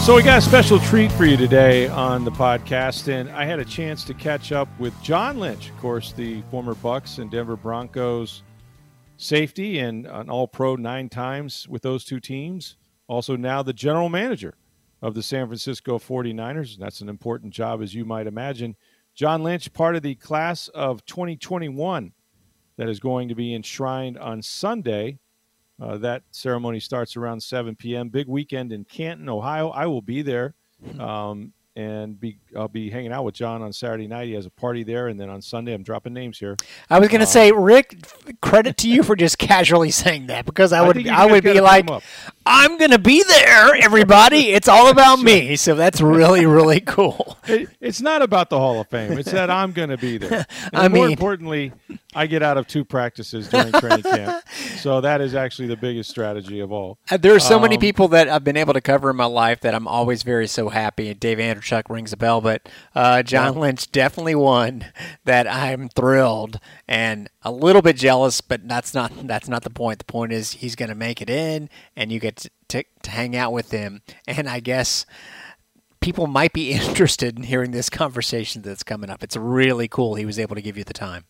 So we got a special treat for you today on the podcast, and I had a chance to catch up with John Lynch, of course, the former Bucs and Denver Broncos safety and an All-Pro nine times with those two teams. Also now the general manager of the San Francisco 49ers. That's an important job, as you might imagine. John Lynch, part of the class of 2021 that is going to be enshrined on Sunday. Uh, that ceremony starts around 7 p.m. Big weekend in Canton, Ohio. I will be there, um, and be I'll be hanging out with John on Saturday night. He has a party there, and then on Sunday I'm dropping names here. I was going to say, Rick, credit to you for just casually saying that because I would you I, would be like. I'm going to be there, everybody. It's all about me. So that's really really cool. It, it's not about the Hall of Fame. It's that I'm going to be there. And I more mean- importantly, I get out of two practices during training camp, so that is actually the biggest strategy of all. Uh, There are so many Um, people that I've been able to cover in my life that I'm always very so happy. Dave Anderchuk rings a bell, but uh, John Lynch definitely one that I'm thrilled and a little bit jealous. But that's not that's not the point. The point is he's going to make it in, and you get to, to, hang out with him. And I guess people might be interested in hearing this conversation that's coming up. It's really cool. He was able to give you the time.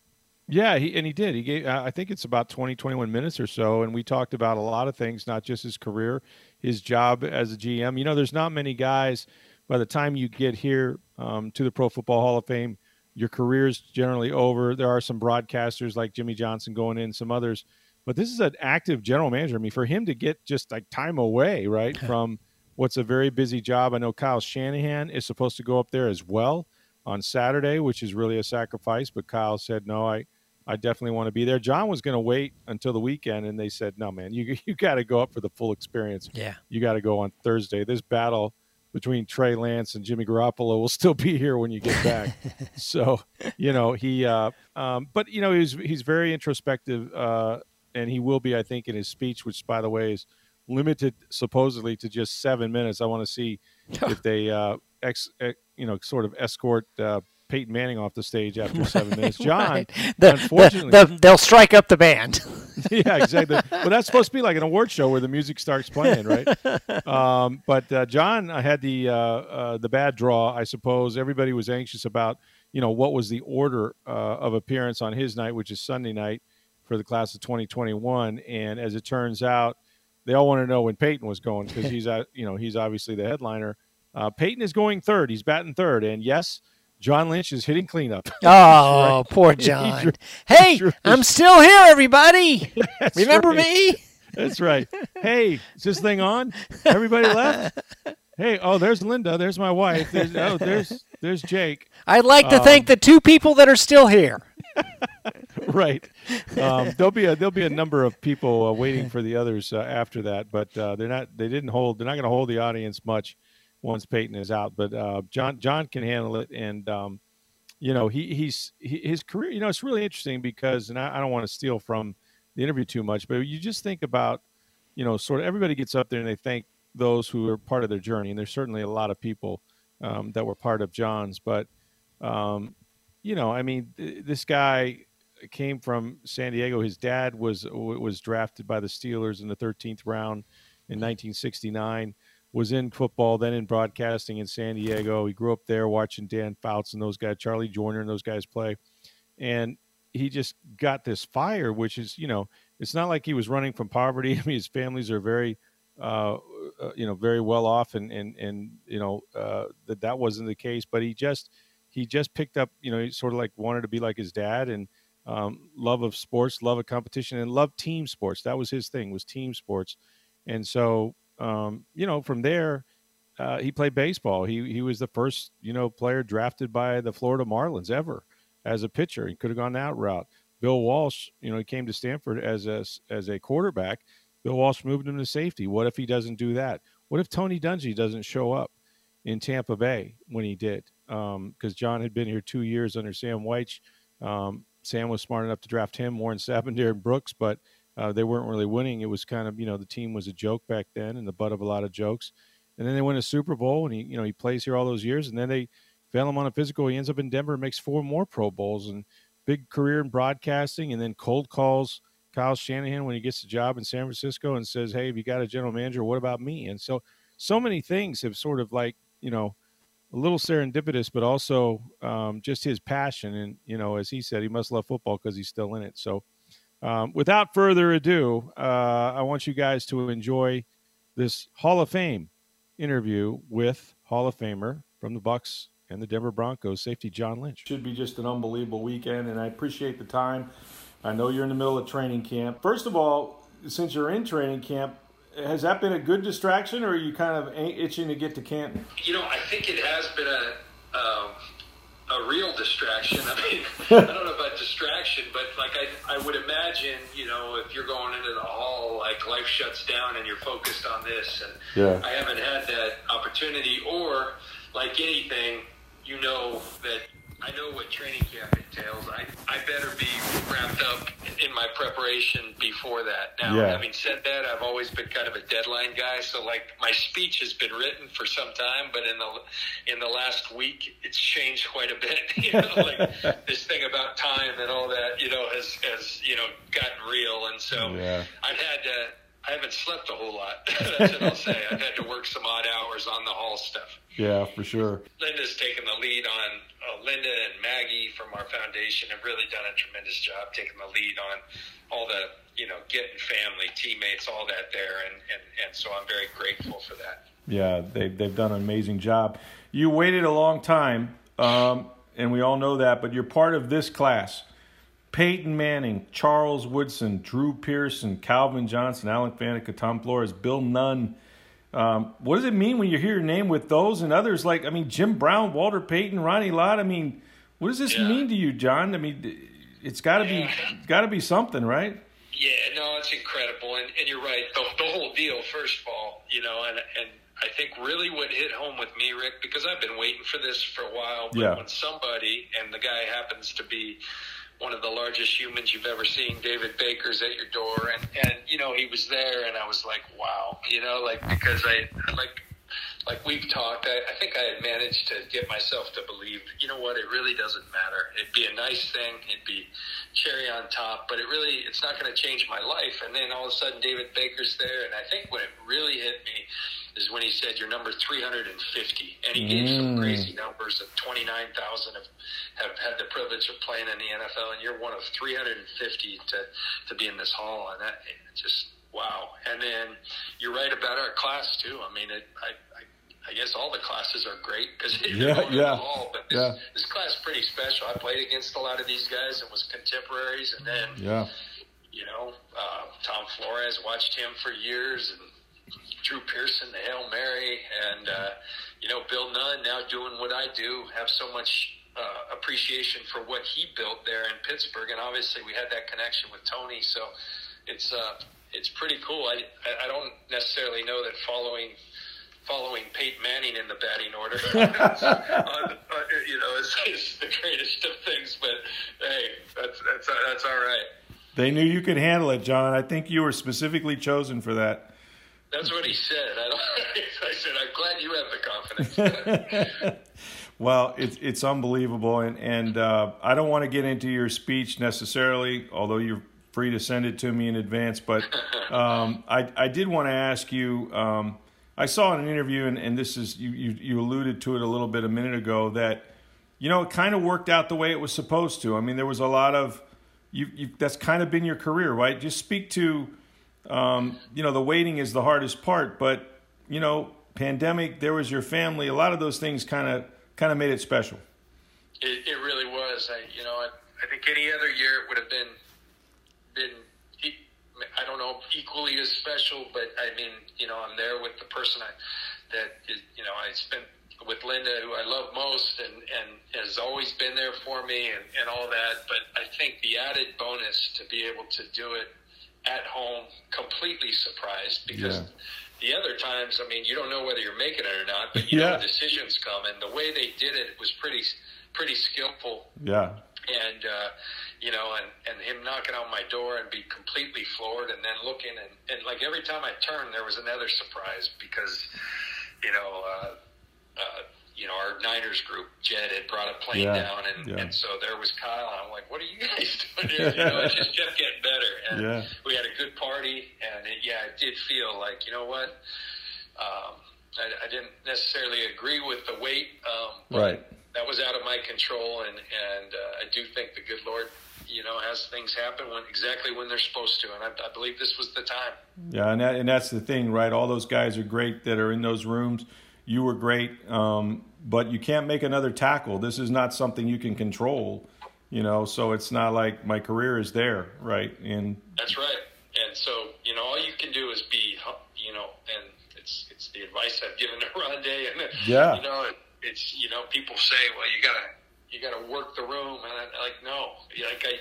Yeah, he and he did. He gave. I think it's about 20, 21 minutes or so, and we talked about a lot of things, not just his career, his job as a GM. You know, there's not many guys. By the time you get here um, to the Pro Football Hall of Fame, your career's generally over. There are some broadcasters like Jimmy Johnson going in, some others, but this is an active general manager. I mean, for him to get just like time away, right, from what's a very busy job. I know Kyle Shanahan is supposed to go up there as well on Saturday, which is really a sacrifice. But Kyle said, no, I, I definitely want to be there. John was going to wait until the weekend, and they said, no, man, you, you got to go up for the full experience. Yeah. You got to go on Thursday. This battle between Trey Lance and Jimmy Garoppolo will still be here when you get back. so, you know, he, uh, um, but, you know, he's, he's very introspective, uh, and he will be, I think, in his speech, which, by the way, is limited supposedly to just seven minutes. I want to see if they, uh, ex, ex, you know, sort of escort uh, Peyton Manning off the stage after seven minutes. John, Right. The- unfortunately, the- the- they'll strike up the band. yeah, exactly. Well, that's supposed to be like an award show where the music starts playing, right? Um, but uh, John had the uh, uh, the bad draw, I suppose. Everybody was anxious about, you know, what was the order uh, of appearance on his night, which is Sunday night for the class of 2021. And as it turns out, they all want to know when Peyton was going because he's, uh, you know, he's obviously the headliner. Uh, Peyton is going third. He's batting third, and yes, John Lynch is hitting cleanup. Oh, poor He John. drew- hey, drew I'm still here, everybody. Remember right. me? That's right. Hey, is this thing on? Everybody left? Hey, oh, there's Linda. There's my wife. There's, oh, there's there's Jake. I'd like to Um, thank the two people that are still here. Right. Um, there'll be a there'll be a number of people uh, waiting for the others uh, after that, but uh, they're not. They didn't hold. They're not going to hold the audience much once Peyton is out. But uh, John John can handle it, and um, you know he he's he, his career. You know it's really interesting because, and I, I don't want to steal from the interview too much, but you just think about, you know, sort of everybody gets up there and they thank those who are part of their journey, and there's certainly a lot of people um, that were part of John's, but um, you know, I mean, th- this guy came from San Diego. His dad was was drafted by the Steelers in the 13th round in 1969. Was in football, then in broadcasting in San Diego. He grew up there watching Dan Fouts and those guys, Charlie Joiner and those guys play, and he just got this fire, which is, you know, it's not like he was running from poverty. I mean, his families are very, uh, uh, you know, very well off, and and and you know uh, that that wasn't the case. But he just he just picked up, you know, he sort of like wanted to be like his dad and um, love of sports, love of competition, and love team sports. That was his thing was team sports, and so um, you know from there. Uh, he played baseball. He he was the first you know player drafted by the Florida Marlins ever as a pitcher. He could have gone that route. Bill Walsh, you know, he came to Stanford as a as a quarterback. Bill Walsh moved him to safety. What if he doesn't do that? What if Tony Dungy doesn't show up in Tampa Bay when he did? Because um, John had been here two years under Sam Wyche. Um, Sam was smart enough to draft him, Warren Sapp and Brooks, but uh, they weren't really winning. It was kind of, you know, the team was a joke back then and the butt of a lot of jokes. And then they win a Super Bowl, and he, you know, he plays here all those years, and then they fail him on a physical. He ends up in Denver, makes four more Pro Bowls, and big career in broadcasting, and then cold calls Kyle Shanahan when he gets the job in San Francisco and says, "Hey, if you got a general manager, what about me?" And so, so many things have sort of like, you know, a little serendipitous, but also um, just his passion. And you know, as he said, he must love football because he's still in it. So, um, without further ado, uh, I want you guys to enjoy this Hall of Fame interview with Hall of Famer from the Bucs and the Denver Broncos safety John Lynch. Should be just an unbelievable weekend, and I appreciate the time. I know you're in the middle of training camp. First of all, since you're in training camp, has that been a good distraction, or are you kind of itching to get to Canton? You know, I think it has been a um, a real distraction. I mean, I don't know about distraction, but like I, I would imagine, you know, if you're going into the hall, like life shuts down and you're focused on this, and yeah. I haven't had that opportunity, or like anything, you know that I know what training camp entails. I, I better be wrapped up in my preparation before that. Now, Yeah. having said that, I've always been kind of a deadline guy. So, like, my speech has been written for some time, but in the in the last week, it's changed quite a bit. You know, like this thing about time and all that, you know, has has you know gotten real, and so Yeah. I've had to. I haven't slept a whole lot. That's what I'll say. I've had to work some odd hours on the hall stuff. Yeah, for sure. Linda's taken the lead on uh, Linda and Maggie from our foundation have really done a tremendous job taking the lead on all the you know getting family teammates all that there and and, and so I'm very grateful for that. Yeah, they they've done an amazing job. You waited a long time, um, and we all know that. But you're part of this class: Peyton Manning, Charles Woodson, Drew Pearson, Calvin Johnson, Alan Faneca, Tom Flores, Bill Nunn. Um, what does it mean when you hear your name with those and others? Like, I mean, Jim Brown, Walter Payton, Ronnie Lott. I mean, what does this Yeah. mean to you, John? I mean, it's got to be got to be something, right? Yeah, no, it's incredible, and, and you're right. The, the whole deal, first of all, you know, and and I think really what hit home with me, Rick, because I've been waiting for this for a while. But Yeah. when somebody, and the guy happens to be one of the largest humans you've ever seen, David Baker's at your door, and and you know he was there, and I was like, wow, you know, like because I like like we've talked, I, I think I had managed to get myself to believe, you know what, it really doesn't matter. It'd be a nice thing, it'd be cherry on top, but it really, it's not going to change my life. And then all of a sudden, David Baker's there, and I think when it really hit me is when he said, "You're number 350," and he gave some mm. crazy numbers of 29,000 have have had the privilege of playing in the NFL, and you're one of 350 to to be in this hall, and that it just wow. And then you're right about our class too. I mean, it, I, I I guess all the classes are great because Yeah, yeah, All, but this, yeah. this class is pretty special. I played against a lot of these guys and was contemporaries, and then Yeah. you know uh, Tom Flores watched him for years, and Drew Pearson, the Hail Mary, and uh, you know Bill Nunn now doing what I do. Have so much uh, appreciation for what he built there in Pittsburgh, and obviously we had that connection with Tony. So it's uh, it's pretty cool. I I I don't necessarily know that following following Peyton Manning in the batting order, uh, uh, you know, is, is the greatest of things. But hey, that's that's that's all right. They knew you could handle it, John. I think you were specifically chosen for that. That's what he said. I, don't, I said, I'm glad you have the confidence. Well, it's it's unbelievable, and and uh, I don't want to get into your speech necessarily, although you're free to send it to me in advance. But um, I I did want to ask you. Um, I saw in an interview, and, and this is you, you you alluded to it a little bit a minute ago that you know it kind of worked out the way it was supposed to. I mean, there was a lot of you, you that's kind of been your career, right? Just speak to um, you know the waiting is the hardest part, but you know pandemic, there was your family, a lot of those things kind of kind of made it special. It, it really was. I, you know, I, I think any other year it would have been been. I don't know equally as special, but I mean, you know, I'm there with the person I, that is, you know I spent with Linda, who I love most, and and has always been there for me, and and all that. But I think the added bonus to be able to do it at home, completely surprised because. Yeah. The other times, I mean, you don't know whether you're making it or not, but you Yeah. know the decisions come, and the way they did it was pretty, pretty skillful Yeah. and uh, you know, and and him knocking on my door and be completely floored, and then looking and and like every time I turned, there was another surprise because, you know, uh, uh, you know, our Niners group, Jed had brought a plane Yeah, down, and yeah. and so there was Kyle, and I'm like, what are you guys doing here? You know, it just kept getting better, and Yeah. we had a good party, and it, yeah, it did feel like you know what. Um, I, I didn't necessarily agree with the wait, um, Right. that was out of my control, and and uh, I do think the good Lord, you know, has things happen when exactly when they're supposed to, and I, I believe this was the time. Yeah, and that, and that's the thing, right? All those guys are great that are in those rooms. You were great, um, but you can't make another tackle. This is not something you can control, you know. So it's not like my career is there, right? And That's right. And so, you know, all you can do is be, you know, and it's it's the advice I've given to Rondé. And Yeah. you know, it, it's you know, people say, well, you gotta you gotta work the room, and I'm like, no, like I.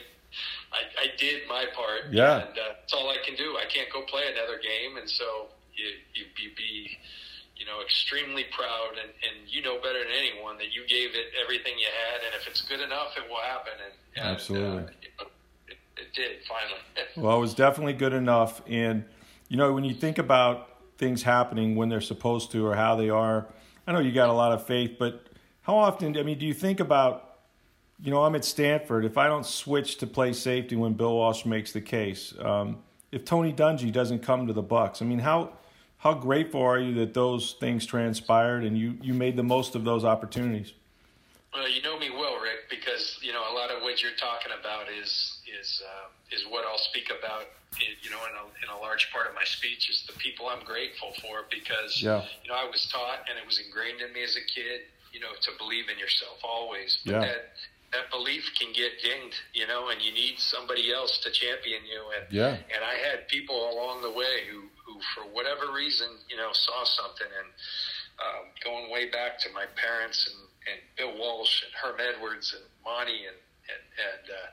I, I did my part, Yeah. and uh, that's all I can do. I can't go play another game, and so you, you, you be, you know, extremely proud, and, and you know better than anyone that you gave it everything you had, and if it's good enough, it will happen. And, and Absolutely. uh, it, it did finally. Well, it was definitely good enough. And, you know, when you think about things happening when they're supposed to or how they are, I know you got a lot of faith, but how often, I mean, do you think about, you know, I'm at Stanford. If I don't switch to play safety when Bill Walsh makes the case, um, if Tony Dungy doesn't come to the Bucs, I mean, how how grateful are you that those things transpired and you, you made the most of those opportunities? Well, you know me well, Rick, because you know a lot of what you're talking about is is uh, is what I'll speak about. i- You know, in a, in a large part of my speech is the people I'm grateful for because Yeah. you know I was taught and it was ingrained in me as a kid. You know, to believe in yourself always. But Yeah. that that belief can get dinged. You know, and you need somebody else to champion you. And Yeah. and I had people along the way who who for whatever reason you know saw something and um, going way back to my parents and, and Bill Walsh and Herm Edwards and Monty and and, and uh,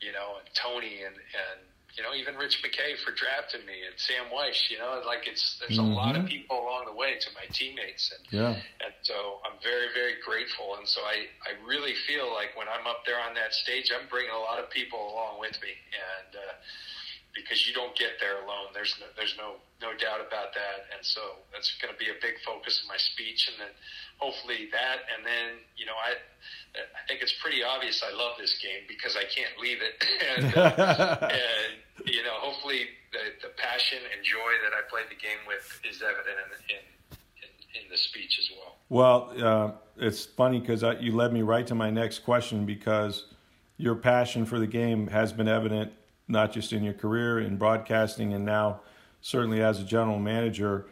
you know and Tony and and you know even Rich McKay for drafting me and Sam Wyche. You know, like it's there's a lot of people along the way to my teammates and Yeah. and so I'm very very grateful. And so I I really feel like when I'm up there on that stage, I'm bringing a lot of people along with me and. Uh, because you don't get there alone. There's no, there's no no doubt about that, and so that's going to be a big focus of my speech, and then hopefully that, and then you know I I think it's pretty obvious I love this game because I can't leave it, and, uh, and you know hopefully the the passion and joy that I played the game with is evident in in, in, in the speech as well. Well, uh, it's funny because you led me right to my next question because your passion for the game has been evident not just in your career in broadcasting and now certainly as a general manager.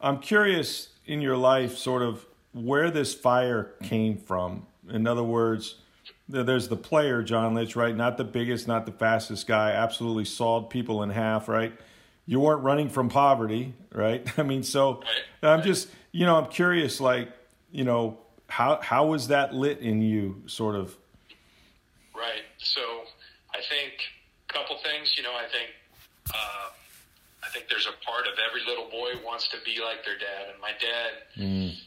I'm curious in your life, sort of where this fire came from. In other words, there's the player, John Lynch, right? Not the biggest, not the fastest guy, absolutely sawed people in half, right? You weren't running from poverty, right? I mean, so I'm just, you know, I'm curious, like, you know, how how was that lit in you, sort of? Right. So I think couple things. You know, I think uh, I think there's a part of every little boy wants to be like their dad, and my dad.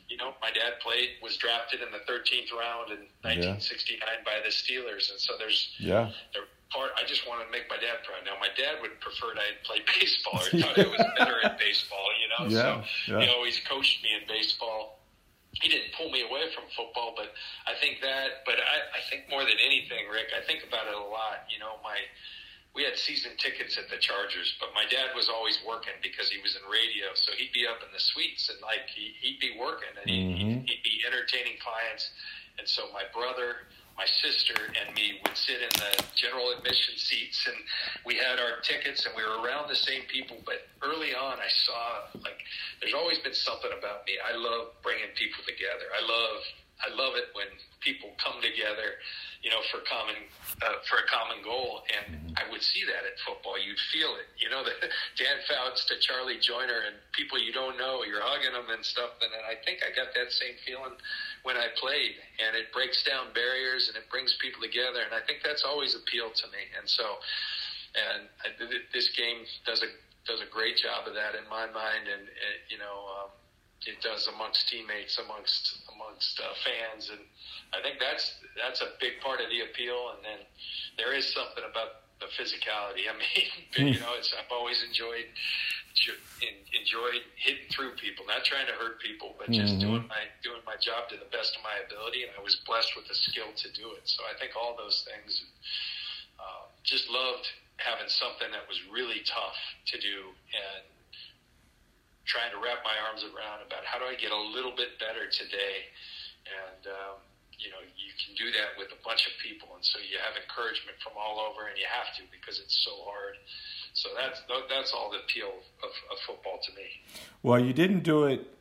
You know, my dad played was drafted in the 13th round in 1969 by the Steelers, and so there's Yeah, there part. I just wanted to make my dad proud. Now, my dad would prefer I had played baseball or thought I was better at baseball. You know, Yeah, so yeah. he always coached me in baseball. He didn't pull me away from football, but I think that. But I, I think more than anything, Rick, I think about it a lot. You know, my we had season tickets at the Chargers, but my dad was always working because he was in radio. So he'd be up in the suites and like he, he'd be working and he'd, he'd, mm-hmm. he'd be entertaining clients. And so my brother, my sister, and me would sit in the general admission seats, and we had our tickets, and we were around the same people. But early on, I saw like there's always been something about me. I love bringing people together. I love I love it when people come together, you know, for common uh, for a common goal. And I would see that at football. You'd feel it. You know, the Dan Fouts to Charlie Joiner and people you don't know, you're hugging them and stuff. And I think I got that same feeling when I played. And it breaks down barriers and it brings people together. And I think that's always appealed to me. And so, and I, this game does a does a great job of that in my mind. And, and you know. Um, it does amongst teammates, amongst amongst uh, fans, and I think that's that's a big part of the appeal. And then there is something about the physicality. I mean, you know, it's I've always enjoyed enjoyed hitting through people, not trying to hurt people, but just mm-hmm. doing my doing my job to the best of my ability. And I was blessed with the skill to do it. So I think all those things. Uh, just loved having something that was really tough to do and trying to wrap my arms around about how do I get a little bit better today. And, um, you know, you can do that with a bunch of people. And so you have encouragement from all over and you have to because it's so hard. So that's, that's all the appeal of, of football to me. Well, you didn't do it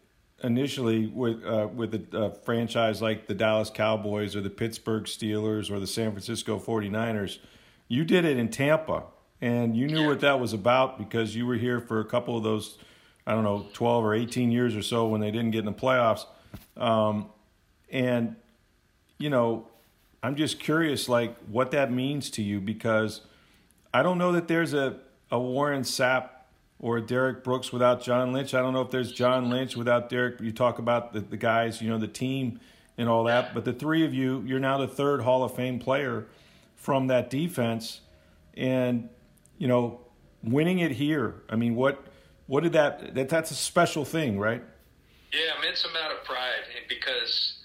initially with uh, with a, a, franchise like the Dallas Cowboys or the Pittsburgh Steelers or the San Francisco 49ers. You did it in Tampa, and you knew yeah. what that was about because you were here for a couple of those – I don't know, 12 or 18 years or so when they didn't get in the playoffs. Um, and, you know, I'm just curious, like, what that means to you because I don't know that there's a, a Warren Sapp or a Derrick Brooks without John Lynch. I don't know if there's John Lynch without Derrick. You talk about the, the guys, you know, the team and all that. But the three of you, you're now the third Hall of Fame player from that defense. And, you know, winning it here, I mean, what what did that, that that's a special thing, right? Yeah, immense amount of pride because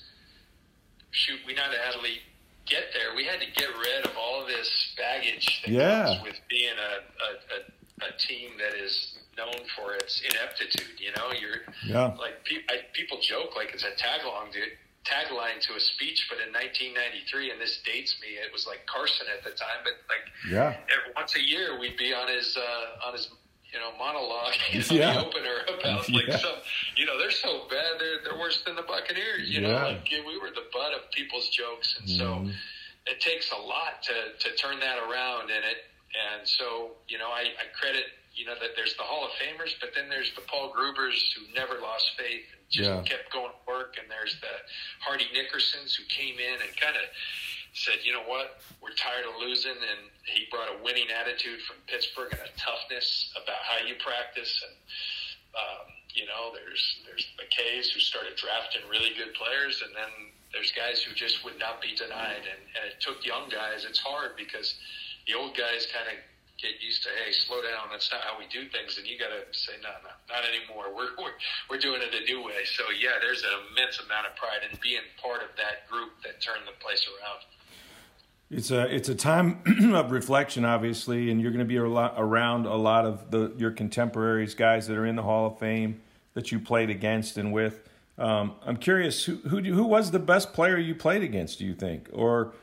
shoot, we not only get there, we had to get rid of all of this baggage that yeah. comes with being a, a, a, a team that is known for its ineptitude. You know, you're yeah. like pe- I, people joke like it's a tagline to tagline to a speech, but in 1993, and this dates me, it was like Carson at the time, but like yeah, every, once a year we'd be on his uh, on his you know, monologue in yeah. the opener about like yeah. some, you know, they're so bad, they're they're worse than the Buccaneers. You yeah. know, like we were the butt of people's jokes, and mm-hmm. so it takes a lot to to turn that around, and it and so you know, I, I credit you know that there's the Hall of Famers, but then there's the Paul Grubers who never lost faith and just kept going to work, and there's the Hardy Nickersons who came in and kind of said, you know what, we're tired of losing, and he brought a winning attitude from Pittsburgh and a toughness about how you practice. And um, you know, there's there's McKays who started drafting really good players, and then there's guys who just would not be denied. And, and it took young guys. It's hard because the old guys kind of get used to, hey, slow down. That's not how we do things. And you got to say, no, no, not anymore. We're, we're, we're doing it a new way. So, yeah, there's an immense amount of pride in being part of that group that turned the place around. It's a it's a time of reflection, obviously, and you're going to be a lot, around a lot of the your contemporaries, guys that are in the Hall of Fame that you played against and with. Um, I'm curious who who who was the best player you played against? Do you think, or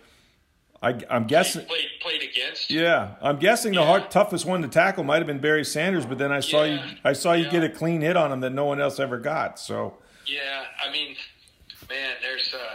I, am guessing played, played, against? Yeah, I'm guessing the hard, toughest one to tackle might have been Barry Sanders, but then I saw yeah. you I saw you yeah. get a clean hit on him that no one else ever got. So yeah, I mean, man, there's. Uh,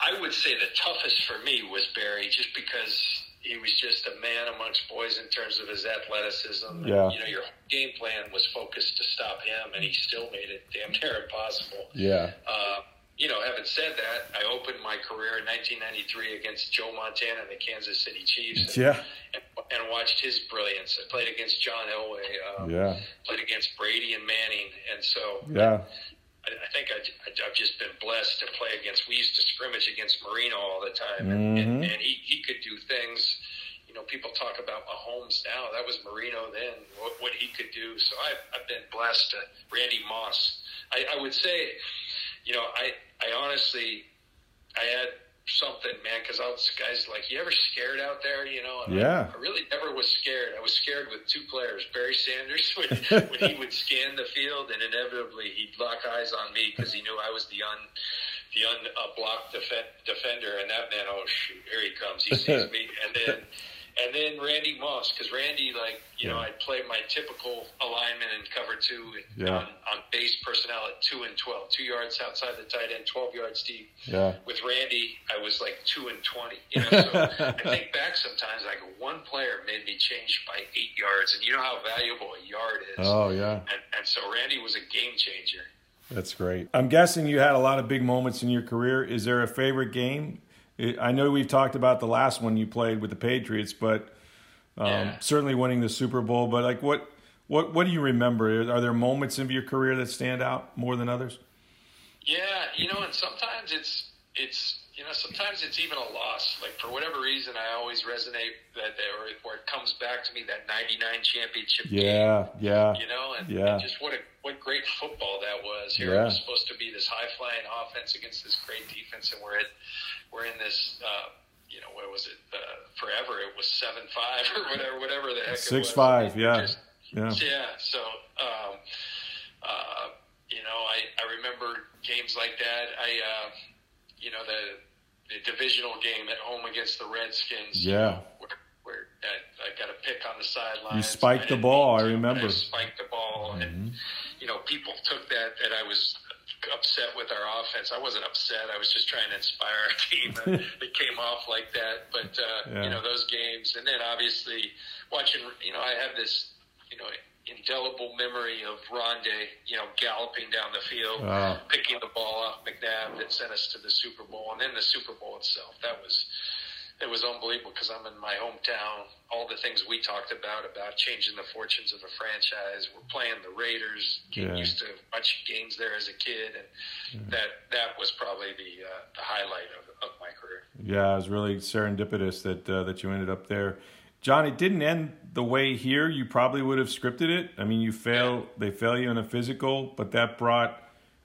I, would say the toughest for me was Barry, just because he was just a man amongst boys in terms of his athleticism. Yeah. And, you know, your game plan was focused to stop him, and he still made it damn near impossible. Yeah. Uh, you know, having said that, I opened my career in 1993 against Joe Montana and the Kansas City Chiefs. And, yeah. And, and watched his brilliance. I played against John Elway. Um, yeah. Played against Brady and Manning, and so. Yeah. I, I think I, have just been blessed to play against. We used to scrimmage against Marino all the time, and, mm-hmm. and, and he, he could do things. You know, people talk about Mahomes now. That was Marino then. What, what he could do. So I've, I've been blessed. To Randy Moss. I, I would say, you know, I I honestly, I had something, man, because I was guys like, you ever scared out there? You know? And yeah. I, I, really never was scared. I was scared with two players, Barry Sanders, when, when he would scan the field, and inevitably he'd lock eyes on me because he knew I was the un the unblocked uh, def- defender, and that man, oh shoot, here he comes, he sees me, and then and then Randy Moss, because Randy, like you Yeah. know, I'd play my typical alignment in cover two Yeah. on, on base personnel at two and twelve, two yards outside the tight end, twelve yards deep. Yeah. With Randy, I was like two and twenty. You know, so I think back sometimes, like one player made me change by eight yards, and you know how valuable a yard is. Oh yeah. And, and so Randy was a game changer. That's great. I'm guessing you had a lot of big moments in your career. Is there a favorite game? I I know we've talked about the last one you played with the Patriots, but um, Yeah. certainly winning the Super Bowl. But like, what, what, what do you remember? Are there moments of your career that stand out more than others? Yeah, you know, and sometimes it's it's you know sometimes it's even a loss. Like for whatever reason, I always resonate that or, or it comes back to me that '99 championship game. Yeah, yeah, You know, and, Yeah. and just what a what great football that was. Here Yeah. it was supposed to be this high flying offense against this great defense, and we're at we're in this. Uh, you know, what was it? Uh, forever it was seven five or whatever, whatever the heck. it six was. five. I mean, Yeah, just- yeah, yeah. So, um, uh, you know, I, I remember games like that. I, uh, you know, the the divisional game at home against the Redskins. Yeah. where, where I, I got a pick on the sidelines. You spiked the ball, I remember. Mm-hmm. spiked the ball, and you know, people took that that I was upset with our offense. I wasn't upset. I was just trying to inspire our team. it came off like that, but uh, Yeah. you know, those games, and then obviously watching. You know, I have this, you know, indelible memory of Rondé, you know, galloping down the field, Wow. picking the ball off McNabb that sent us to the Super Bowl, and then the Super Bowl itself. That was it was unbelievable because I'm in my hometown. All the things we talked about about changing the fortunes of a franchise. We're playing the Raiders. Yeah. used to watch games there as a kid, and that that was probably the uh, the highlight of, of my career. yeah. It was really serendipitous that uh, that you ended up there. John, it didn't end the way here you probably would have scripted it. I mean, you fail, they fail you in a physical, but that brought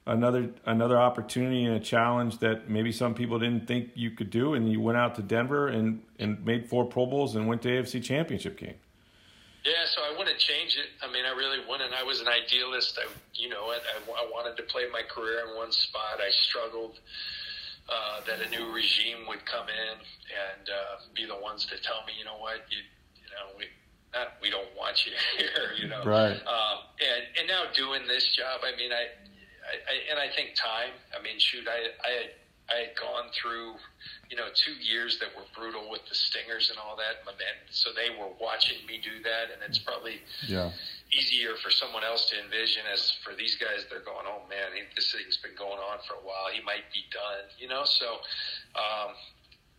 another another opportunity and a challenge that maybe some people didn't think you could do, and you went out to Denver and and made four Pro Bowls and went to AFC Championship game. Yeah, so I wouldn't change it. I mean, I really wouldn't. I was an idealist. I, you know, I, I, I wanted to play my career in one spot. I struggled uh, that a new regime would come in and uh, be the ones to tell me, you know what, you, you know, we not we don't want you here, you know. Right. Um, and and now doing this job, I mean, I, I, I and I think time. I mean, shoot, I I had I had gone through, you know, two years that were brutal with the stingers and all that, and so they were watching me do that, and it's probably Yeah. easier for someone else to envision as for these guys they're going oh man this thing's been going on for a while he might be done you know so um,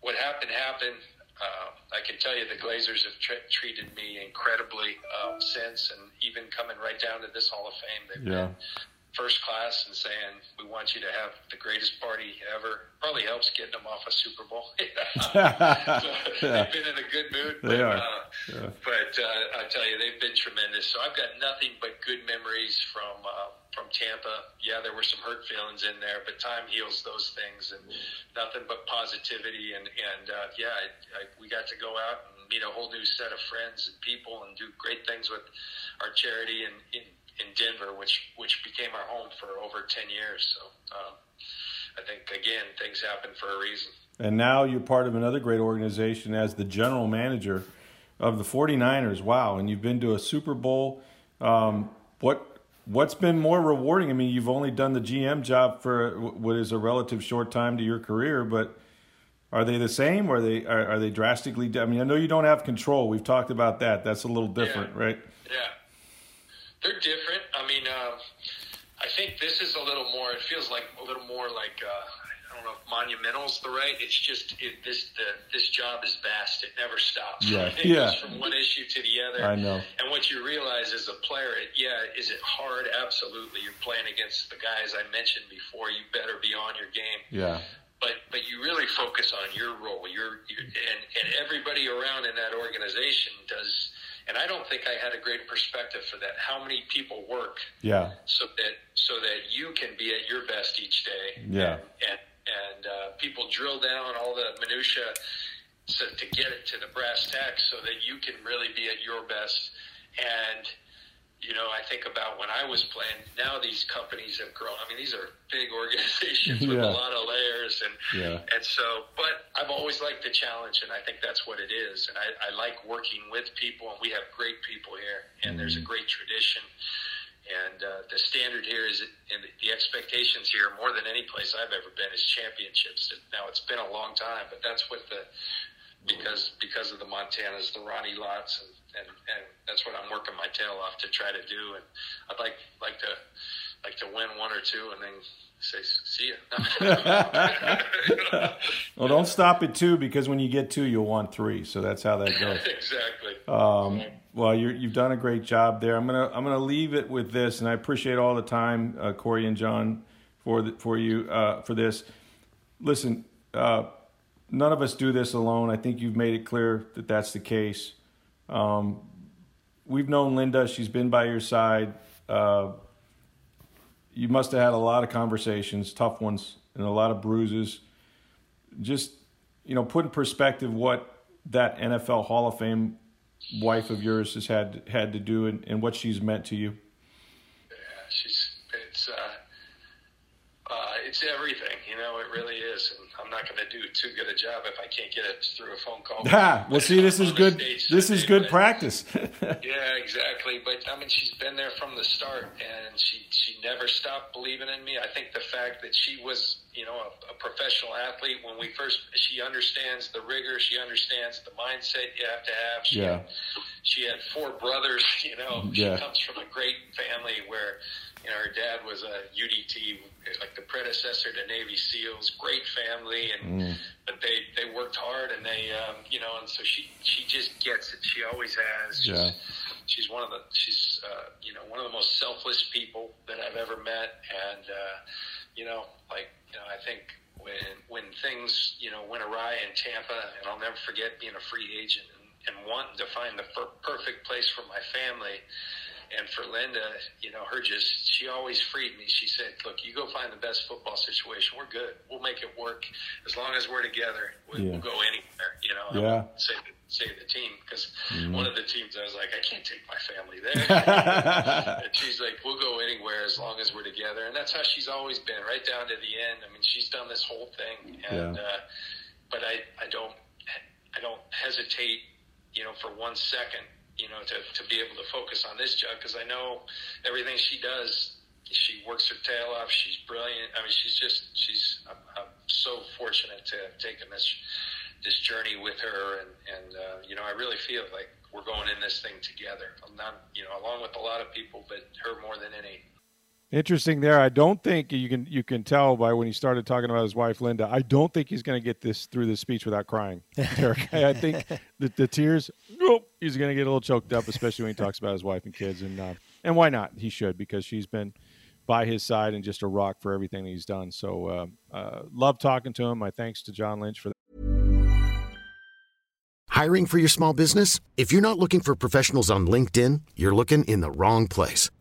what happened happened uh, I can tell you the Glazers have tre- treated me incredibly um, since, and even coming right down to this Hall of Fame, they've Yeah. been first class and saying we want you to have the greatest party ever. Probably helps getting them off a Super Bowl. so they've been in a good mood. They but, are. Uh, Yeah. but uh, I tell you, they've been tremendous. So I've got nothing but good memories from uh, from Tampa. Yeah, there were some hurt feelings in there, but time heals those things, and nothing but positivity. And and uh, yeah, I, I, we got to go out and meet a whole new set of friends and people, and do great things with our charity and. in, in Denver, which which became our home for over ten years. So. Um, I think again, things happen for a reason. And now you're part of another great organization as the general manager of the 49ers. Wow. And you've been to a Super Bowl. Um, what, what's been more rewarding? I mean, you've only done the GM job for what is a relative short time to your career, but are they the same? Or are they, are, are they drastically, I mean, I know you don't have control. We've talked about that. That's a little different, Yeah. right? Yeah, they're different. I mean, uh, I think this is a little more. It feels like a little more like uh, I don't know if monumental's the right. It's just it, this the this job is vast. It never stops. Yeah, it yeah. goes from one issue to the other. I know. And what you realize as a player, it, yeah, is it hard? Absolutely. You're playing against the guys I mentioned before. You better be on your game Yeah. but but you really focus on your role. Your, your and and everybody around in that organization does. And I don't think I had a great perspective for that. How many people work Yeah. so that so that you can be at your best each day. Yeah. And and uh, people drill down all the minutia so to get it to the brass tacks so that you can really be at your best. And you know, I think about when I was playing. Now these companies have grown. I mean, these are big organizations with Yeah. a lot of layers, and Yeah. and so. But I've always liked the challenge, and I think that's what it is. And I, I like working with people, and we have great people here, and there's a great tradition. And uh, the standard here is, and the expectations here, more than any place I've ever been, is championships. And now it's been a long time, but that's what the because because of the Montanas, the Ronnie Lotts, and, and, and that's what I'm working my tail off to try to do. And I'd like like to like to win one or two, and then say see ya. Well, don't stop at two because when you get two, you'll want three. So that's how that goes. exactly. Um, well, you're, you've done a great job there. I'm gonna I'm gonna leave it with this, and I appreciate all the time, uh, Corey and John, for the, for you uh, for this. Listen, uh, none of us do this alone. I think you've made it clear that that's the case. Um, we've known Linda; she's been by your side. Uh, you must have had a lot of conversations, tough ones, and a lot of bruises. Just you know, put in perspective what that NFL Hall of Fame wife of yours has had had to do and, and what she's meant to you. Yeah, she's it's uh, uh, it's everything. You know, it really is. And I'm not going to do too good a job if I can't get it through a phone call. Ah, well, see, this is good. This is good but- practice. Yeah, exactly. But I mean, she's been there from the start, and she she never stopped believing in me. I think the fact that she was, you know, a, a professional athlete when we first, she understands the rigor, she understands the mindset you have to have. She Yeah. had, she had four brothers. You know, she comes from a great family where. You know, her dad was a UDT, like the predecessor to Navy SEALs. Great family, and but they they worked hard, and they, um, you know, and so she she just gets it. She always has. She's, Yeah. she's one of the she's uh, you know one of the most selfless people that I've ever met, and uh, you know like you know I think when when things you know went awry in Tampa, and I'll never forget being a free agent and, and wanting to find the per- perfect place for my family. And for Linda, you know, her just, she always freed me. She said, look, you go find the best football situation. We're good. We'll make it work as long as we're together. We, Yeah. We'll go anywhere, you know. Yeah. won't Say the, say the team because one of the teams I was like, I can't take my family there. and she's like, we'll go anywhere as long as we're together. And that's how she's always been, right down to the end. I mean, she's done this whole thing. And, Yeah. uh, but I, I don't, I don't hesitate, you know, for one second, you know, to, to be able to focus on this job because I know everything she does. She works her tail off. She's brilliant. I mean, she's just she's. I'm, I'm so fortunate to have taken this this journey with her, and and uh, you know, I really feel like we're going in this thing together. I'm not, you know, along with a lot of people, but her more than any. Interesting there. I don't think you can you can tell by when he started talking about his wife Linda. I don't think he's going to get this through this speech without crying. Derek, I think the, the tears. Nope, he's going to get a little choked up, especially when he talks about his wife and kids. And uh, and why not? He should because she's been by his side and just a rock for everything that he's done. So uh, uh, love talking to him. My thanks to John Lynch for Hiring for your small business? If you're not looking for professionals on LinkedIn, you're looking in the wrong place.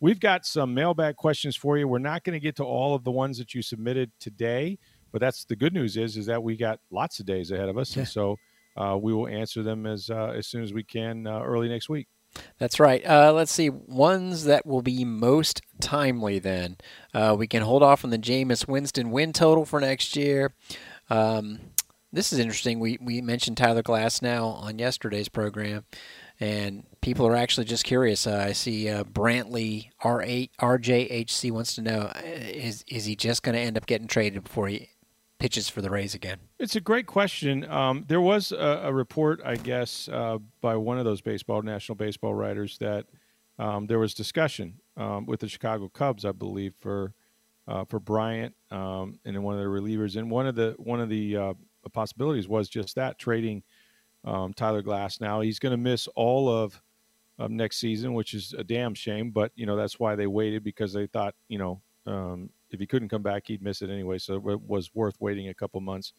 We've got some mailbag questions for you. We're not going to get to all of the ones that you submitted today, but that's the good news is is that we got lots of days ahead of us, and so uh, we will answer them as uh, as soon as we can uh, early next week. That's right. Uh, let's see. Ones that will be most timely then. Uh, we can hold off on the Jameis Winston win total for next year. Um, this is interesting. We, we mentioned Tyler Glasnow on yesterday's program, and people are actually just curious. Uh, I see uh, Brantley R8 RJHC wants to know uh, is is he just going to end up getting traded before he pitches for the Rays again? It's a great question. Um, there was a, a report, I guess, uh, by one of those baseball national baseball writers that um, there was discussion um, with the Chicago Cubs, I believe, for uh, for Bryant um, and one of the relievers. And one of the one of the uh, possibilities was just that trading um, Tyler Glasnow. he's going to miss all of, of next season, which is a damn shame. But you know that's why they waited because they thought you know Um, if he couldn't come back, he'd miss it anyway. So it was worth waiting a couple months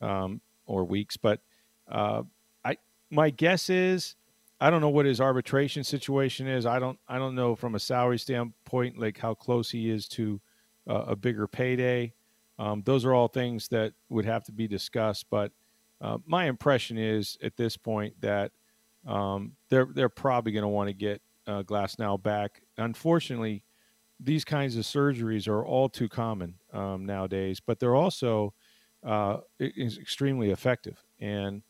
um, or weeks. But uh, I, my guess is, I don't know what his arbitration situation is. I don't, I don't know from a salary standpoint, like how close he is to uh, a bigger payday. Um, those are all things that would have to be discussed. But uh, my impression is at this point that um, they're they're probably going to want to get uh, Glasnow back. Unfortunately, these kinds of surgeries are all too common um, nowadays, but they're also uh, extremely effective. And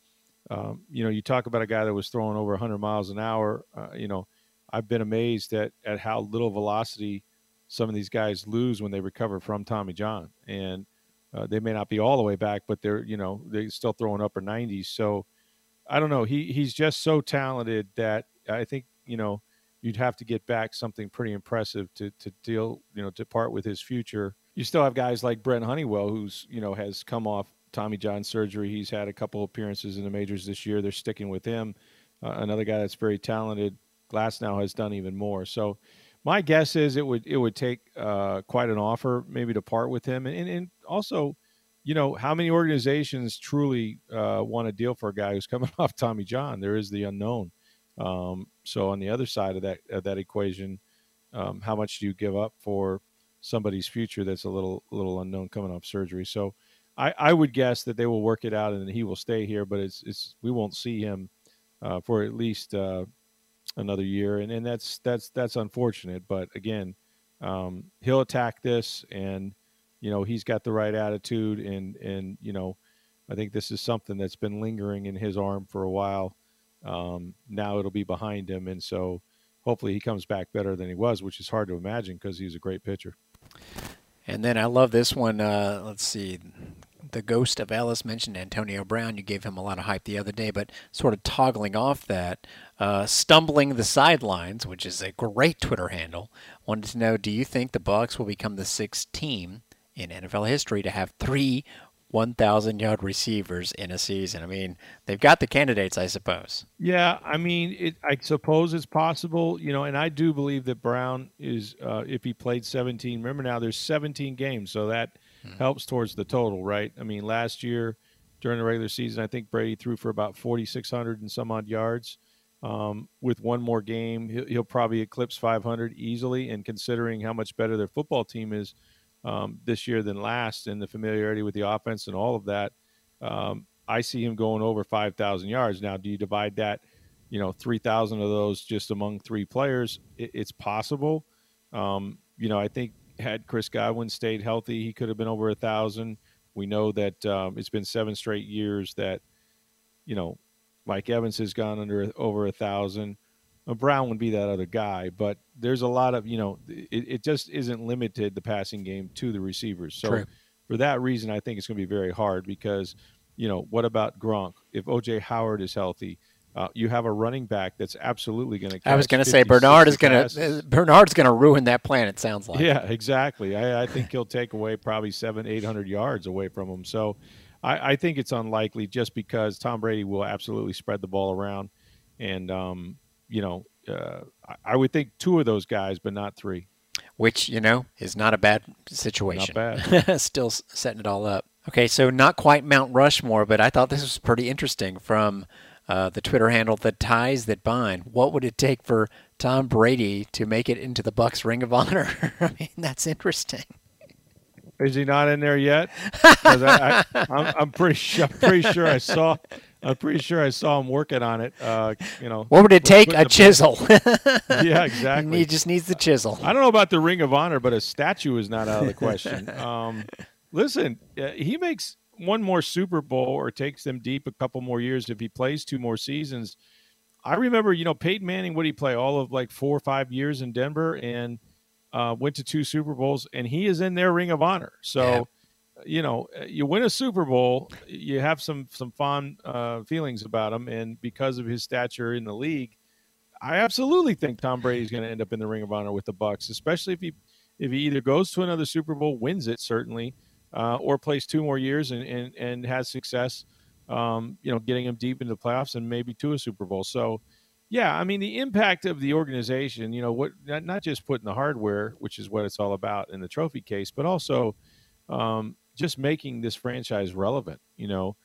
um, you know, you talk about a guy that was throwing over 100 miles an hour. Uh, you know, I've been amazed at at how little velocity some of these guys lose when they recover from Tommy John, and uh, they may not be all the way back, but they're you know they're still throwing upper 90s. So I don't know. He he's just so talented that I think you know you'd have to get back something pretty impressive to to deal you know to part with his future. You still have guys like Brent Honeywell, who's you know has come off Tommy John surgery. He's had a couple appearances in the majors this year. They're sticking with him. Uh, another guy that's very talented. Glasnow has done even more. So my guess is it would it would take uh, quite an offer maybe to part with him, and, and, and also, you know, how many organizations truly uh, want to deal for a guy who's coming off Tommy John? There is the unknown. Um, so on the other side of that of that equation, um, how much do you give up for somebody's future that's a little little unknown coming off surgery? So I, I would guess that they will work it out and he will stay here, but it's it's we won't see him uh, for at least uh, another year, and and that's that's that's unfortunate. But again, um, he'll attack this, and you know he's got the right attitude, and and you know I think this is something that's been lingering in his arm for a while. Um, now it'll be behind him, and so hopefully he comes back better than he was, which is hard to imagine because he's a great pitcher. And then I love this one. Uh, let's see the ghost of Ellis mentioned Antonio Brown. You gave him a lot of hype the other day, but sort of toggling off that, uh, stumbling the sidelines, which is a great Twitter handle. Wanted to know: Do you think the Bucs will become the sixth team in NFL history to have three 1,000 yard receivers in a season. I mean, they've got the candidates, I suppose. Yeah, I mean, it, I suppose it's possible, you know, and I do believe that Brown is, uh, if he played 17, remember now there's 17 games, so that mm-hmm. helps towards the total, right? I mean, last year during the regular season, I think Brady threw for about 4,600 and some odd yards. Um, with one more game, he'll, he'll, probably eclipse 500 easily. And considering how much better their football team is um, this year than last, and the familiarity with the offense and all of that, um, I see him going over 5,000 yards. Now, do you divide that, you know, 3,000 of those just among three players? It, it's possible. Um, you know, I think had Chris Godwin stayed healthy, he could have been over a thousand. We know that um, it's been seven straight years that, you know, Mike Evans has gone under over a thousand. Brown would be that other guy, but there's a lot of you know, it, it just isn't limited the passing game to the receivers. So True. for that reason, I think it's going to be very hard because, you know, what about Gronk? If OJ Howard is healthy, uh, you have a running back that's absolutely going to. I was going to say Bernard is going to Bernard's going to ruin that plan. It sounds like. Yeah, exactly. I, I think he'll take away probably seven, eight hundred yards away from him. So, I, I, think it's unlikely just because Tom Brady will absolutely spread the ball around, and um, you know, uh, I, would think two of those guys, but not three. Which you know is not a bad situation. Not bad. Still setting it all up. Okay, so not quite Mount Rushmore, but I thought this was pretty interesting from uh, the Twitter handle, the ties that bind. What would it take for Tom Brady to make it into the Bucs Ring of Honor? I mean, that's interesting. Is he not in there yet? I, am pretty sure. I'm pretty sure I saw. I'm pretty sure I saw him working on it. Uh, you know, what would it take? A chisel. yeah, exactly. He just needs the chisel. I don't know about the Ring of Honor, but a statue is not out of the question. Um, listen, uh, he makes one more Super Bowl or takes them deep a couple more years if he plays two more seasons. I remember, you know, Peyton Manning, would he play all of like four or five years in Denver and uh, went to two Super Bowls, and he is in their Ring of Honor. So, yeah. You know, you win a Super Bowl, you have some some fond uh, feelings about him, and because of his stature in the league, I absolutely think Tom Brady is going to end up in the Ring of Honor with the Bucs, especially if he if he either goes to another Super Bowl, wins it certainly, uh, or plays two more years and, and, and has success, um, you know, getting him deep into the playoffs and maybe to a Super Bowl. So Yeah, I mean the impact of the organization. You know what? Not, not just putting the hardware, which is what it's all about in the trophy case, but also um, just making this franchise relevant. You know,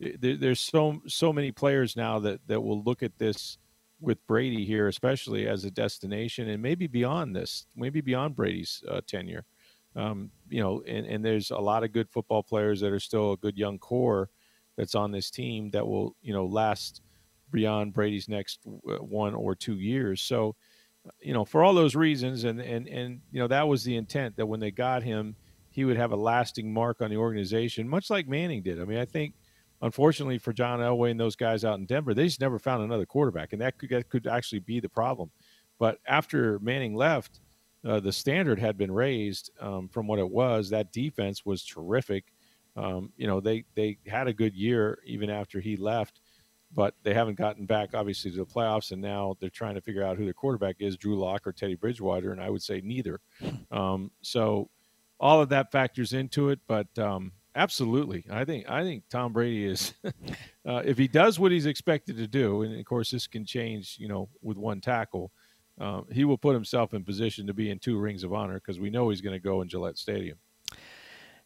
there, there's so so many players now that that will look at this with Brady here, especially as a destination, and maybe beyond this, maybe beyond Brady's uh, tenure. Um, you know, and, and there's a lot of good football players that are still a good young core that's on this team that will, you know, last beyond Brady's next uh, one or two years. So, you know, for all those reasons, and and and you know, that was the intent that when they got him, he would have a lasting mark on the organization, much like Manning did. I mean, I think unfortunately for John Elway and those guys out in Denver, they just never found another quarterback, and that could that could actually be the problem. But after Manning left, uh, the standard had been raised um, from what it was. That defense was terrific. Um, you know, they they had a good year even after he left, but they haven't gotten back obviously to the playoffs, and now they're trying to figure out who their quarterback is, Drew Lock or Teddy Bridgewater, and I would say neither. Um, so all of that factors into it, but um, absolutely, I think I think Tom Brady is, uh, if he does what he's expected to do, and of course this can change, you know, with one tackle. Um, he will put himself in position to be in two rings of honor because we know he's going to go in Gillette Stadium.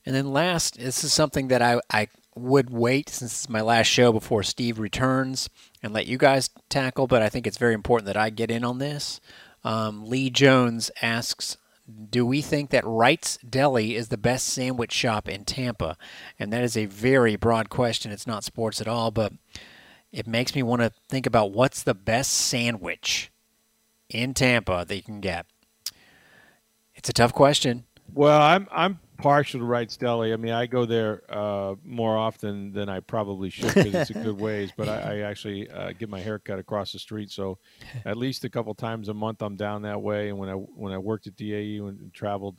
And then last, this is something that I, I would wait since it's my last show before Steve returns and let you guys tackle, but I think it's very important that I get in on this. Um, Lee Jones asks, do we think that Wright's Deli is the best sandwich shop in Tampa? And that is a very broad question. It's not sports at all, but it makes me want to think about what's the best sandwich in Tampa that you can get. It's a tough question. Well, I'm I'm partial to Wright's Deli. I mean, I go there uh, more often than I probably should because it's a good ways. But I, I actually uh, get my hair cut across the street, so at least a couple times a month I'm down that way. And when I when I worked at DAU and, traveled,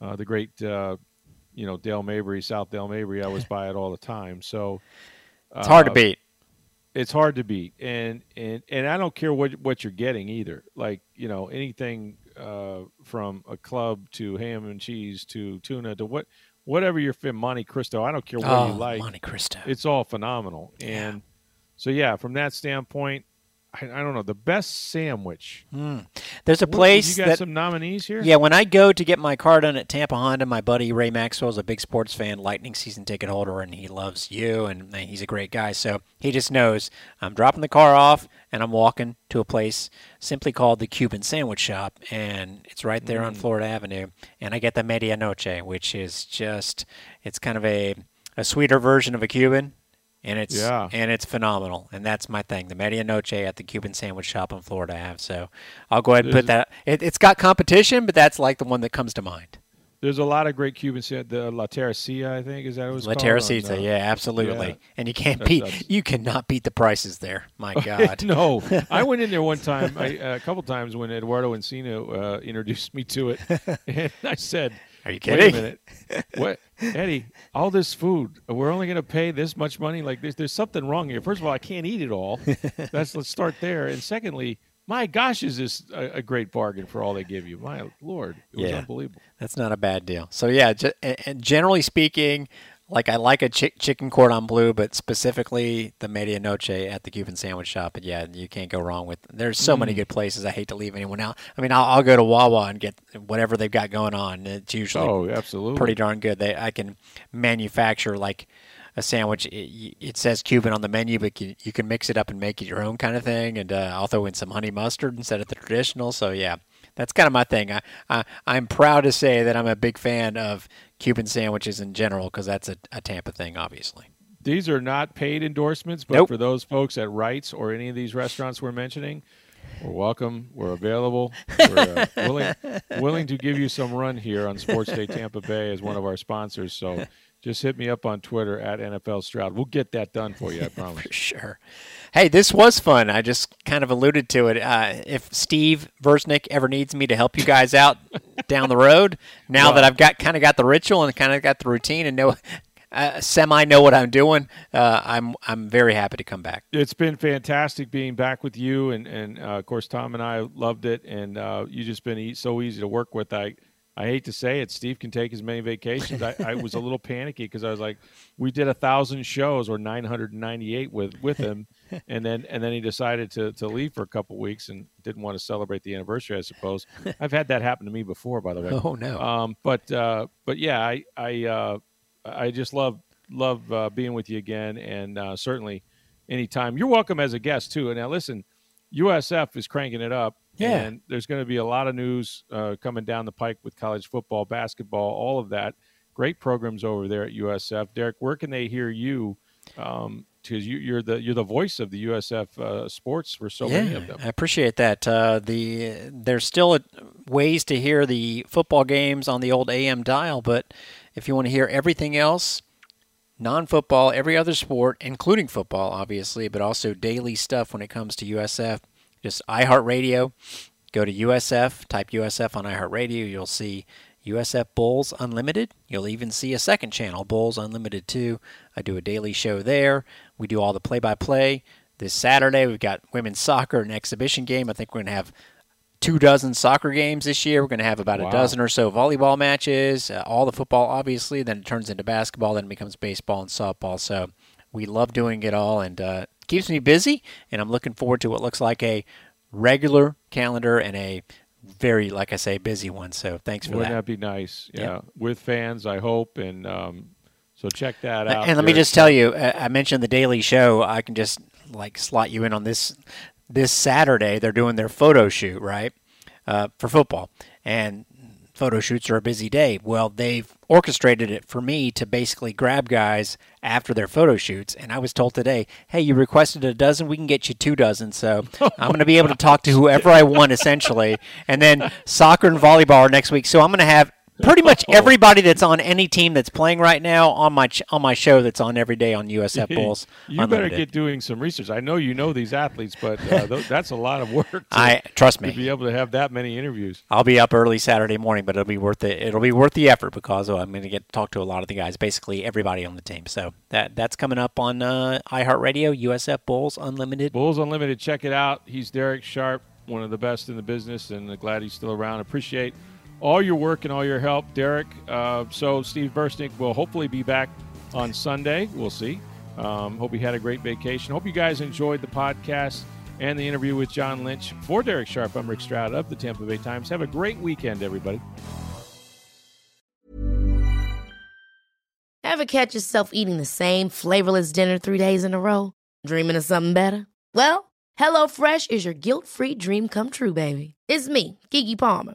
uh, the great uh, you know Dale Mabry, South Dale Mabry, I was by it all the time. So it's hard to uh, beat. It's hard to beat, and and and I don't care what what you're getting either. Like you know anything uh, from a club to ham and cheese to tuna to what whatever you're fit Monte Cristo. I don't care what oh, you like. Monte Cristo. It's all phenomenal. And Yeah. so yeah, from that standpoint, I, I don't know the best sandwich. There's a What- place you got that some nominees here. Yeah, when I go to get my car done at Tampa Honda, my buddy Ray Maxwell is a big sports fan, Lightning season ticket holder, and he loves you, and he's a great guy. So he just knows I'm dropping the car off and I'm walking to a place simply called the Cuban Sandwich Shop, and it's right there Mm. on Florida Avenue. And I get the Medianoche, which is just it's kind of a a sweeter version of a Cuban. And it's Yeah. and it's phenomenal, and that's my thing. The Medianoche at the Cuban Sandwich Shop in Florida I have So I'll go ahead and put that. It, it's got competition, but that's like the one that comes to mind. There's a lot of great Cuban sa- the La Terracia, I think is that what it's La called? Teresita, uh, yeah, absolutely. yeah. And you can't That's- beat, that's- you cannot beat the prices there. My God. no, I went in there one time, I, a couple times when Eduardo Encina uh, introduced me to it, and I said, Are you kidding?" Wait a minute, what, Eddie? All this food, we're only going to pay this much money? Like, there's there's something wrong here. First of all, I can't eat it all. That's let's start there. And secondly, my gosh, is this a, a great bargain for all they give you? My lord, it was Yeah. unbelievable. That's not a bad deal. So yeah, and generally speaking, like I like a chick chicken cordon bleu, but specifically the Medianoche at the Cuban Sandwich Shop. But yeah, you can't go wrong with. There's so Mm. many good places. I hate to leave anyone out. I mean, I'll, I'll go to Wawa and get whatever they've got going on. It's usually Oh, absolutely. pretty darn good. They I can manufacture like a sandwich. It, it says Cuban on the menu, but you, you can mix it up and make it your own kind of thing. And uh, I'll throw in some honey mustard instead of the traditional. So yeah, that's kind of my thing. I, I I'm proud to say that I'm a big fan of Cuban sandwiches in general because that's a, a Tampa thing, obviously. These are not paid endorsements, but Nope. for those folks at Wrights or any of these restaurants we're mentioning, we're welcome. We're available. We're uh, willing, willing to give you some run here on Sports Day Tampa Bay as one of our sponsors. So just hit me up on Twitter at NFL Stroud. We'll get that done for you, I promise. For sure. Hey, this was fun. I just kind of alluded to it. Uh, if Steve Versnick ever needs me to help you guys out down the road, now that I've got kind of got the ritual and kind of got the routine and know uh, semi know what I'm doing, uh, I'm I'm very happy to come back. It's been fantastic being back with you, and and uh, of course Tom and I loved it, and uh, you just been e- so easy to work with. I I hate to say it, Steve can take as many vacations. I, I was a little panicky because I was like, we did a thousand shows or 998 with with him, and then and then he decided to to leave for a couple weeks and didn't want to celebrate the anniversary. I suppose I've had that happen to me before, by the way. Oh no. Um, but uh, but yeah, I I uh, I just love love uh, being with you again, and uh, certainly anytime you're welcome as a guest too. And now listen, USF is cranking it up. Yeah. And there's going to be a lot of news uh, coming down the pike with college football, basketball, all of that. Great programs over there at USF. Derrick, where can they hear you? Um, because you, are the you're the voice of the USF uh, sports for so yeah, many of them. I appreciate that. Uh, the there's still ways to hear the football games on the old AM dial, but if you want to hear everything else, non-football, every other sport, including football, obviously, but also daily stuff when it comes to USF, just iHeartRadio. Go to USF, type USF on iHeartRadio. You'll see USF Bulls Unlimited. You'll even see a second channel, Bulls Unlimited 2. I do a daily show there. We do all the play by play. This Saturday, we've got women's soccer, an exhibition game. I think we're going to have two dozen soccer games this year. We're going to have about wow. a dozen or so volleyball matches, uh, all the football, obviously. Then it turns into basketball, then it becomes baseball and softball. So we love doing it all and uh, keeps me busy. And I'm looking forward to what looks like a regular calendar and a very, like I say, busy one. So thanks for Wouldn't that. Wouldn't that be nice? Yeah. yeah. With fans, I hope. And um, so check that out. And let me just tell you, I mentioned the Daily Show. I can just like slot you in on this. This Saturday, they're doing their photo shoot, right, uh, for football, and photo shoots are a busy day. Well, they've orchestrated it for me to basically grab guys after their photo shoots. And I was told today, hey, you requested a dozen, we can get you two dozen. So I'm going to be able to talk to whoever I want, essentially. And then soccer and volleyball are next week. So I'm going to have pretty much everybody that's on any team that's playing right now on my ch- on my show that's on every day on USF Bulls. you Unlimited. better get doing some research. I know you know these athletes, but uh, th- that's a lot of work. To, I trust me to be able to have that many interviews. I'll be up early Saturday morning, but it'll be worth it. It'll be worth the effort because I'm going to get to talk to a lot of the guys, basically everybody on the team. So that that's coming up on uh, iHeartRadio, USF Bulls Unlimited. Bulls Unlimited, check it out. He's Derrick Sharp, one of the best in the business, and glad he's still around. Appreciate all your work and all your help, Derrick. Uh, so Steve Bursnick will hopefully be back on Sunday. We'll see. Um, hope you had a great vacation. Hope you guys enjoyed the podcast and the interview with John Lynch. For Derrick Sharp, I'm Rick Stroud of the Tampa Bay Times. Have a great weekend, everybody. Ever catch yourself eating the same flavorless dinner three days in a row? Dreaming of something better? Well, HelloFresh is your guilt-free dream come true, baby. It's me, Keke Palmer.